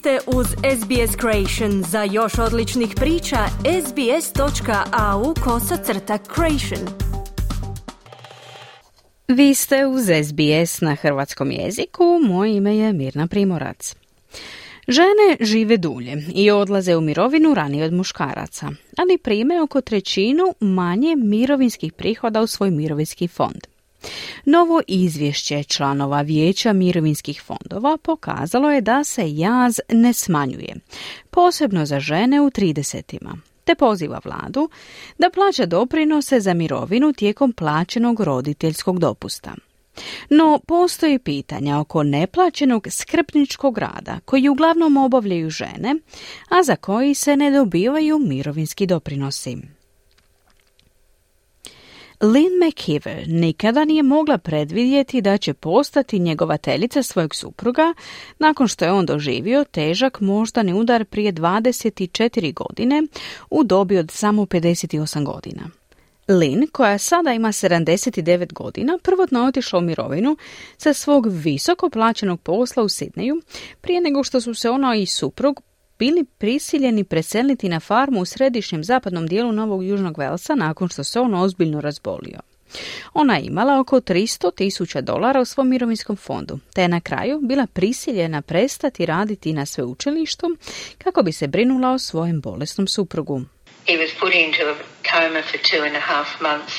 ste uz SBS Creation. Za još odličnih priča, sbs.au kosacrta creation. Vi ste uz SBS na hrvatskom jeziku. Moje ime je Mirna Primorac. Žene žive dulje i odlaze u mirovinu ranije od muškaraca, ali prime oko trećinu manje mirovinskih prihoda u svoj mirovinski fond. Novo izvješće članova vijeća mirovinskih fondova pokazalo je da se jaz ne smanjuje, posebno za žene u 30 te poziva vladu da plaća doprinose za mirovinu tijekom plaćenog roditeljskog dopusta. No, postoji pitanja oko neplaćenog skrbničkog rada koji uglavnom obavljaju žene, a za koji se ne dobivaju mirovinski doprinosi. Lynn McKeever nikada nije mogla predvidjeti da će postati njegovateljica svojeg supruga nakon što je on doživio težak moždani udar prije 24 godine u dobi od samo 58 godina. Lynn, koja sada ima 79 godina, prvotno otišla u mirovinu sa svog visoko plaćenog posla u Sidneju, prije nego što su se ona i suprug bili prisiljeni preseliti na farmu u središnjem zapadnom dijelu Novog Južnog Velsa nakon što se on ozbiljno razbolio. Ona je imala oko 300 tisuća dolara u svom mirovinskom fondu, te je na kraju bila prisiljena prestati raditi na sveučilištu kako bi se brinula o svojem bolesnom suprugu. He was put into a coma for two and a half months.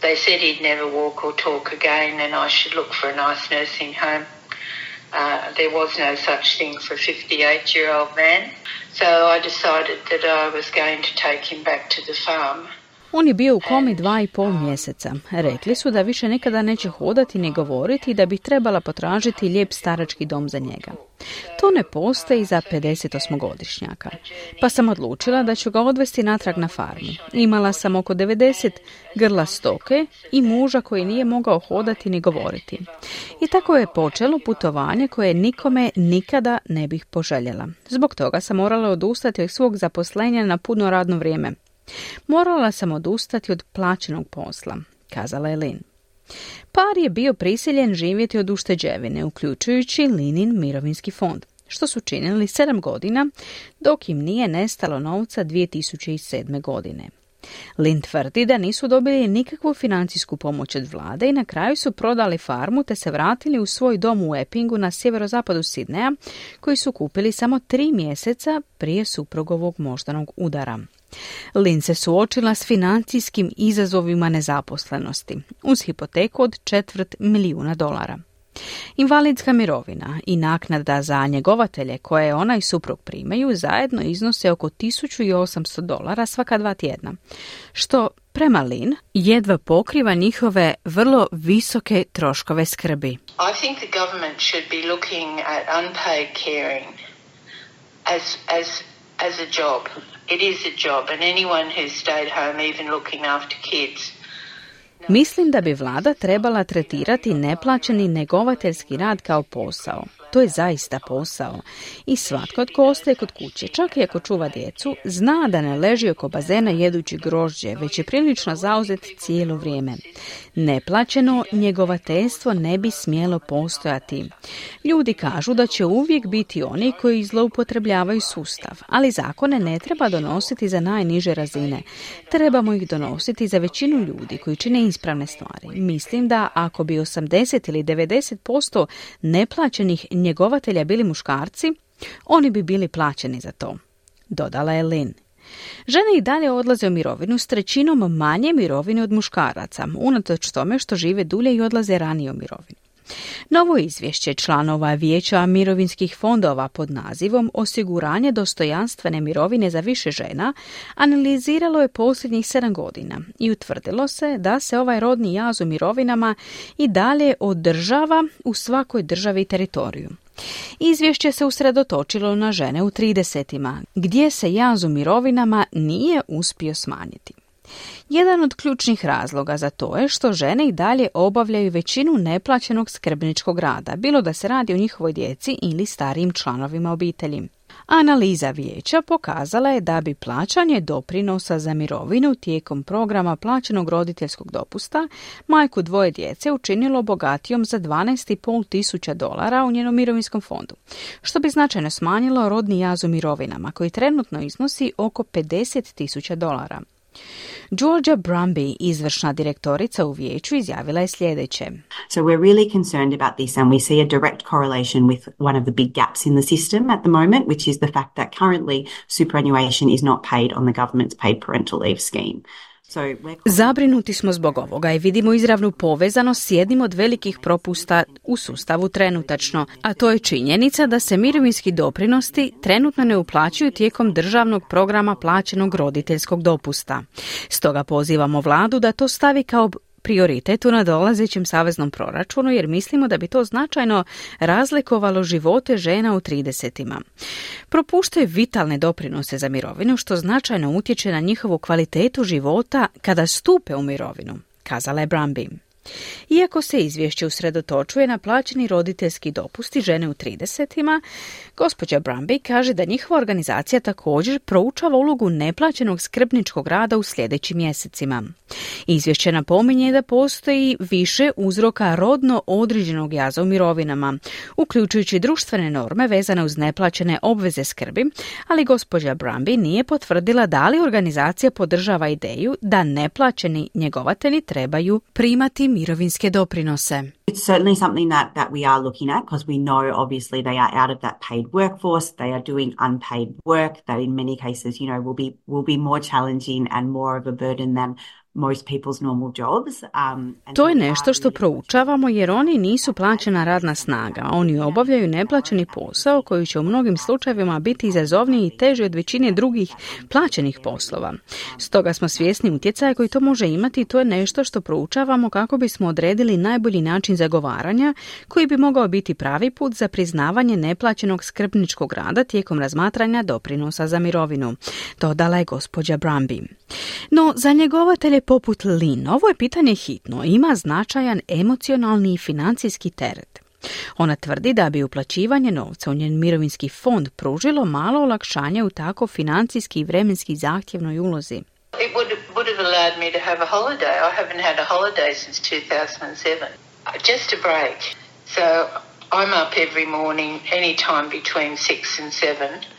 They said he'd never walk or talk again and I should look for a nice nursing home. Uh, there was no such thing for a 58 year old man. So I decided that I was going to take him back to the farm. On je bio u komi dva i pol mjeseca. Rekli su da više nikada neće hodati ni govoriti i da bi trebala potražiti lijep starački dom za njega. To ne postoji za 58-godišnjaka. Pa sam odlučila da ću ga odvesti natrag na farmu. Imala sam oko 90 grla stoke i muža koji nije mogao hodati ni govoriti. I tako je počelo putovanje koje nikome nikada ne bih poželjela. Zbog toga sam morala odustati od svog zaposlenja na puno radno vrijeme. Morala sam odustati od plaćenog posla, kazala je Lin. Par je bio prisiljen živjeti od ušteđevine, uključujući Linin mirovinski fond, što su činili sedam godina, dok im nije nestalo novca 2007. godine. Lin tvrdi da nisu dobili nikakvu financijsku pomoć od vlade i na kraju su prodali farmu te se vratili u svoj dom u Eppingu na sjeverozapadu Sidneja koji su kupili samo tri mjeseca prije suprugovog moždanog udara. Lin se suočila s financijskim izazovima nezaposlenosti uz hipoteku od četvrt milijuna dolara. Invalidska mirovina i naknada za njegovatelje koje ona i suprug primaju zajedno iznose oko 1800 dolara svaka dva tjedna, što prema Lin jedva pokriva njihove vrlo visoke troškove skrbi. I think the government should be looking at unpaid caring as, as, as a job. It is a job and anyone who's stayed home even looking after kids Mislim da bi vlada trebala tretirati neplaćeni negovateljski rad kao posao. To je zaista posao. I svatko tko ostaje kod kuće, čak i ako čuva djecu, zna da ne leži oko bazena jedući grožđe, već je prilično zauzet cijelo vrijeme. Neplaćeno njegovateljstvo ne bi smjelo postojati. Ljudi kažu da će uvijek biti oni koji zloupotrebljavaju sustav, ali zakone ne treba donositi za najniže razine. Trebamo ih donositi za većinu ljudi koji čine ispravne stvari. Mislim da ako bi 80 ili 90% neplaćenih njegovatelja bili muškarci, oni bi bili plaćeni za to. Dodala je Lin. Žene i dalje odlaze u mirovinu s trećinom manje mirovine od muškaraca, unatoč tome što žive dulje i odlaze ranije u mirovinu. Novo izvješće članova Vijeća mirovinskih fondova pod nazivom Osiguranje dostojanstvene mirovine za više žena analiziralo je posljednjih sedam godina i utvrdilo se da se ovaj rodni jaz u mirovinama i dalje održava u svakoj državi i teritoriju. Izvješće se usredotočilo na žene u 30 gdje se jaz u mirovinama nije uspio smanjiti. Jedan od ključnih razloga za to je što žene i dalje obavljaju većinu neplaćenog skrbničkog rada, bilo da se radi o njihovoj djeci ili starijim članovima obitelji. Analiza vijeća pokazala je da bi plaćanje doprinosa za mirovinu tijekom programa plaćenog roditeljskog dopusta majku dvoje djece učinilo bogatijom za 12,5 tisuća dolara u njenom mirovinskom fondu, što bi značajno smanjilo rodni jaz u mirovinama koji trenutno iznosi oko 50 tisuća dolara. Georgia Brumby, izvršna direktorica u vijeću, izjavila je sljedeće. So we're really concerned about this and we see a direct correlation with one of the big gaps in the system at the moment, which is the fact that currently superannuation is not paid on the government's paid parental leave scheme. Zabrinuti smo zbog ovoga i vidimo izravnu povezanost s jednim od velikih propusta u sustavu trenutačno, a to je činjenica da se mirovinski doprinosti trenutno ne uplaćuju tijekom državnog programa plaćenog roditeljskog dopusta. Stoga pozivamo vladu da to stavi kao prioritet u nadolazećem saveznom proračunu jer mislimo da bi to značajno razlikovalo živote žena u 30 Propuštaju vitalne doprinose za mirovinu što značajno utječe na njihovu kvalitetu života kada stupe u mirovinu, kazala je Brambi. Iako se izvješće usredotočuje na plaćeni roditeljski dopusti žene u 30 gospođa Brumby kaže da njihova organizacija također proučava ulogu neplaćenog skrbničkog rada u sljedećim mjesecima. Izvješće napominje da postoji više uzroka rodno određenog jaza u mirovinama, uključujući društvene norme vezane uz neplaćene obveze skrbi, ali gospođa Brumby nije potvrdila da li organizacija podržava ideju da neplaćeni njegovatelji trebaju primati mirovinske doprinose. It's certainly something that, that we are looking at because we know obviously they are out of that paid workforce, they are doing unpaid work that in many cases, you know, will be will be more challenging and more of a burden than Um, to je nešto što proučavamo jer oni nisu plaćena radna snaga. Oni obavljaju neplaćeni posao koji će u mnogim slučajevima biti izazovniji i teži od većine drugih plaćenih poslova. Stoga smo svjesni utjecaja koji to može imati i to je nešto što proučavamo kako bismo odredili najbolji način zagovaranja koji bi mogao biti pravi put za priznavanje neplaćenog skrbničkog rada tijekom razmatranja doprinosa za mirovinu. Dodala je gospođa Brambi. No, za njegovatelje poput Lin, ovo je pitanje hitno, ima značajan emocionalni i financijski teret. Ona tvrdi da bi uplaćivanje novca u njen mirovinski fond pružilo malo olakšanje u tako financijski i vremenski zahtjevnoj ulozi. It would, would have allowed me to have a holiday. I haven't had a holiday since 2007. Just a break. So I'm up every morning, any time between 6 and 7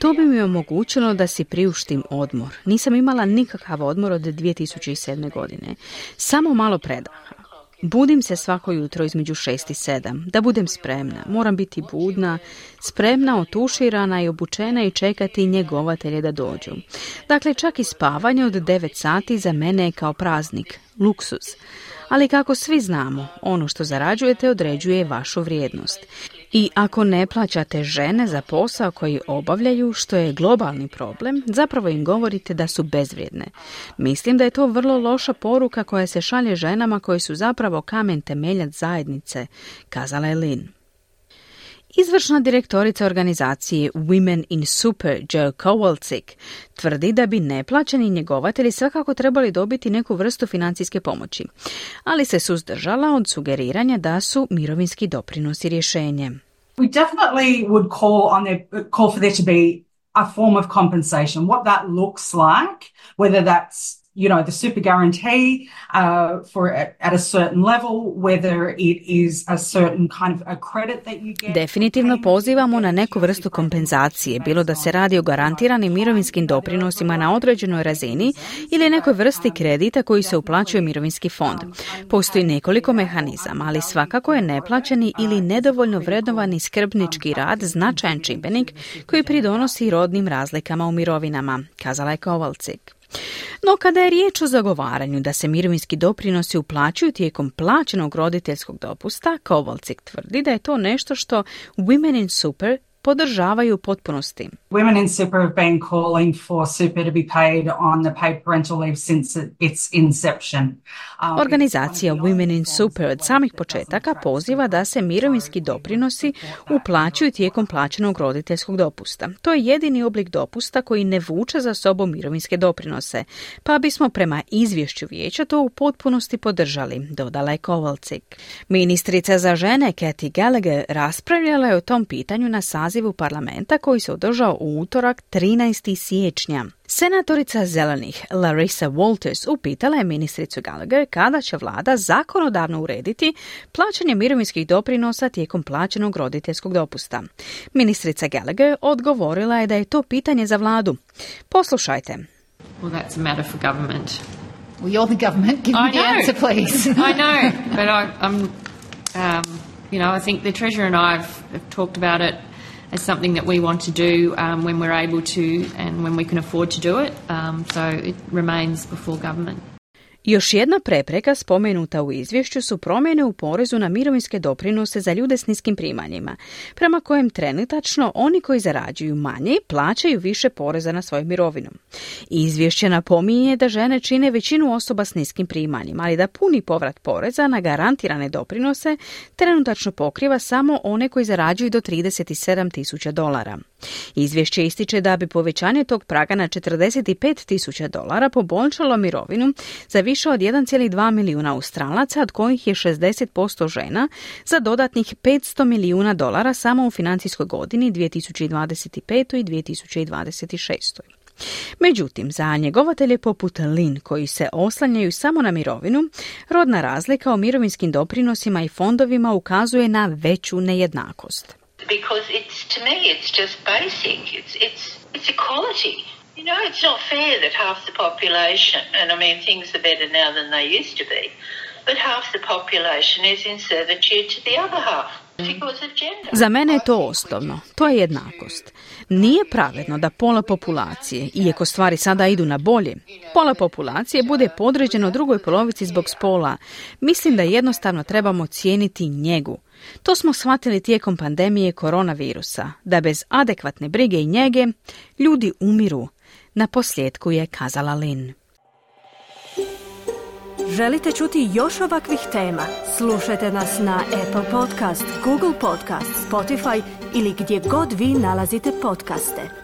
to bi mi omogućilo da si priuštim odmor. Nisam imala nikakav odmor od 2007. godine. Samo malo predaha. Budim se svako jutro između 6 i 7, da budem spremna. Moram biti budna, spremna, otuširana i obučena i čekati njegovatelje da dođu. Dakle, čak i spavanje od 9 sati za mene je kao praznik, luksus. Ali kako svi znamo, ono što zarađujete određuje vašu vrijednost. I ako ne plaćate žene za posao koji obavljaju, što je globalni problem, zapravo im govorite da su bezvrijedne. Mislim da je to vrlo loša poruka koja se šalje ženama koji su zapravo kamen temeljac zajednice, kazala je Lynn. Izvršna direktorica organizacije Women in Super, Joe Kowalczyk, tvrdi da bi neplaćeni njegovatelji svakako trebali dobiti neku vrstu financijske pomoći, ali se suzdržala od sugeriranja da su mirovinski doprinosi rješenje. We definitely would call on their, call for there to be a form of compensation. What that looks like, whether that's you know the super guarantee uh, for at a certain level whether it is a certain kind of a credit that you get Definitivno pozivamo na neku vrstu kompenzacije bilo da se radi o garantiranim mirovinskim doprinosima na određenoj razini ili nekoj vrsti kredita koji se uplaćuje mirovinski fond. Postoji nekoliko mehanizama, ali svakako je neplaćeni ili nedovoljno vrednovani skrbnički rad značajan čimbenik koji pridonosi rodnim razlikama u mirovinama, kazala je Kovalcik. No kada je riječ o zagovaranju da se mirovinski doprinosi uplaćuju tijekom plaćenog roditeljskog dopusta, Kovalcik tvrdi da je to nešto što Women in Super podržavaju u potpunosti. Women in super have been calling for super to be paid on the paid parental leave since its inception. Um, Organizacija Women in Super od samih početaka poziva da se mirovinski doprinosi uplaćuju tijekom plaćenog roditeljskog dopusta. To je jedini oblik dopusta koji ne vuče za sobom mirovinske doprinose, pa bismo prema izvješću vijeća to u potpunosti podržali, dodala je Kovalcik. Ministrica za žene Kathy Gallagher raspravljala je o tom pitanju na saz sazivu parlamenta koji se održao u utorak 13. siječnja. Senatorica zelenih Larissa Walters upitala je ministricu Gallagher kada će vlada zakonodavno urediti plaćanje mirovinskih doprinosa tijekom plaćenog roditeljskog dopusta. Ministrica Gallagher odgovorila je da je to pitanje za vladu. Poslušajte. Well, that's a matter for government. Well, you're the government. Give me the answer, please. I know, but I, I'm, um, you know, I think the Treasurer and I have, have talked about it as something that we want to do um, when we're able to and when we can afford to do it. Um, so it remains before government. Još jedna prepreka spomenuta u izvješću su promjene u porezu na mirovinske doprinose za ljude s niskim primanjima, prema kojem trenutačno oni koji zarađuju manje plaćaju više poreza na svoju mirovinu. Izvješće napominje da žene čine većinu osoba s niskim primanjima, ali da puni povrat poreza na garantirane doprinose trenutačno pokriva samo one koji zarađuju do 37 tisuća dolara. Izvješće ističe da bi povećanje tog praga na 45 tisuća dolara poboljšalo mirovinu za više od 1,2 milijuna australaca, od kojih je 60% žena, za dodatnih 500 milijuna dolara samo u financijskoj godini 2025. i 2026. Međutim, za njegovatelje poput Lin koji se oslanjaju samo na mirovinu, rodna razlika u mirovinskim doprinosima i fondovima ukazuje na veću nejednakost. Because it's to me it's just basic. It's it's it's equality. You know, it's not fair that half the population, and I mean things are better now than they used to be, but half the population is in servitude to the other half. Za mene je to osnovno, to je jednakost. Nije pravedno da pola populacije, iako stvari sada idu na bolje, pola populacije bude podređeno drugoj polovici zbog spola. Mislim da jednostavno trebamo cijeniti njegu. To smo shvatili tijekom pandemije koronavirusa, da bez adekvatne brige i njege ljudi umiru. Na posljedku je kazala Lin. Želite čuti još ovakvih tema? Slušajte nas na Apple Podcast, Google Podcast, Spotify ili gdje god vi nalazite podcaste.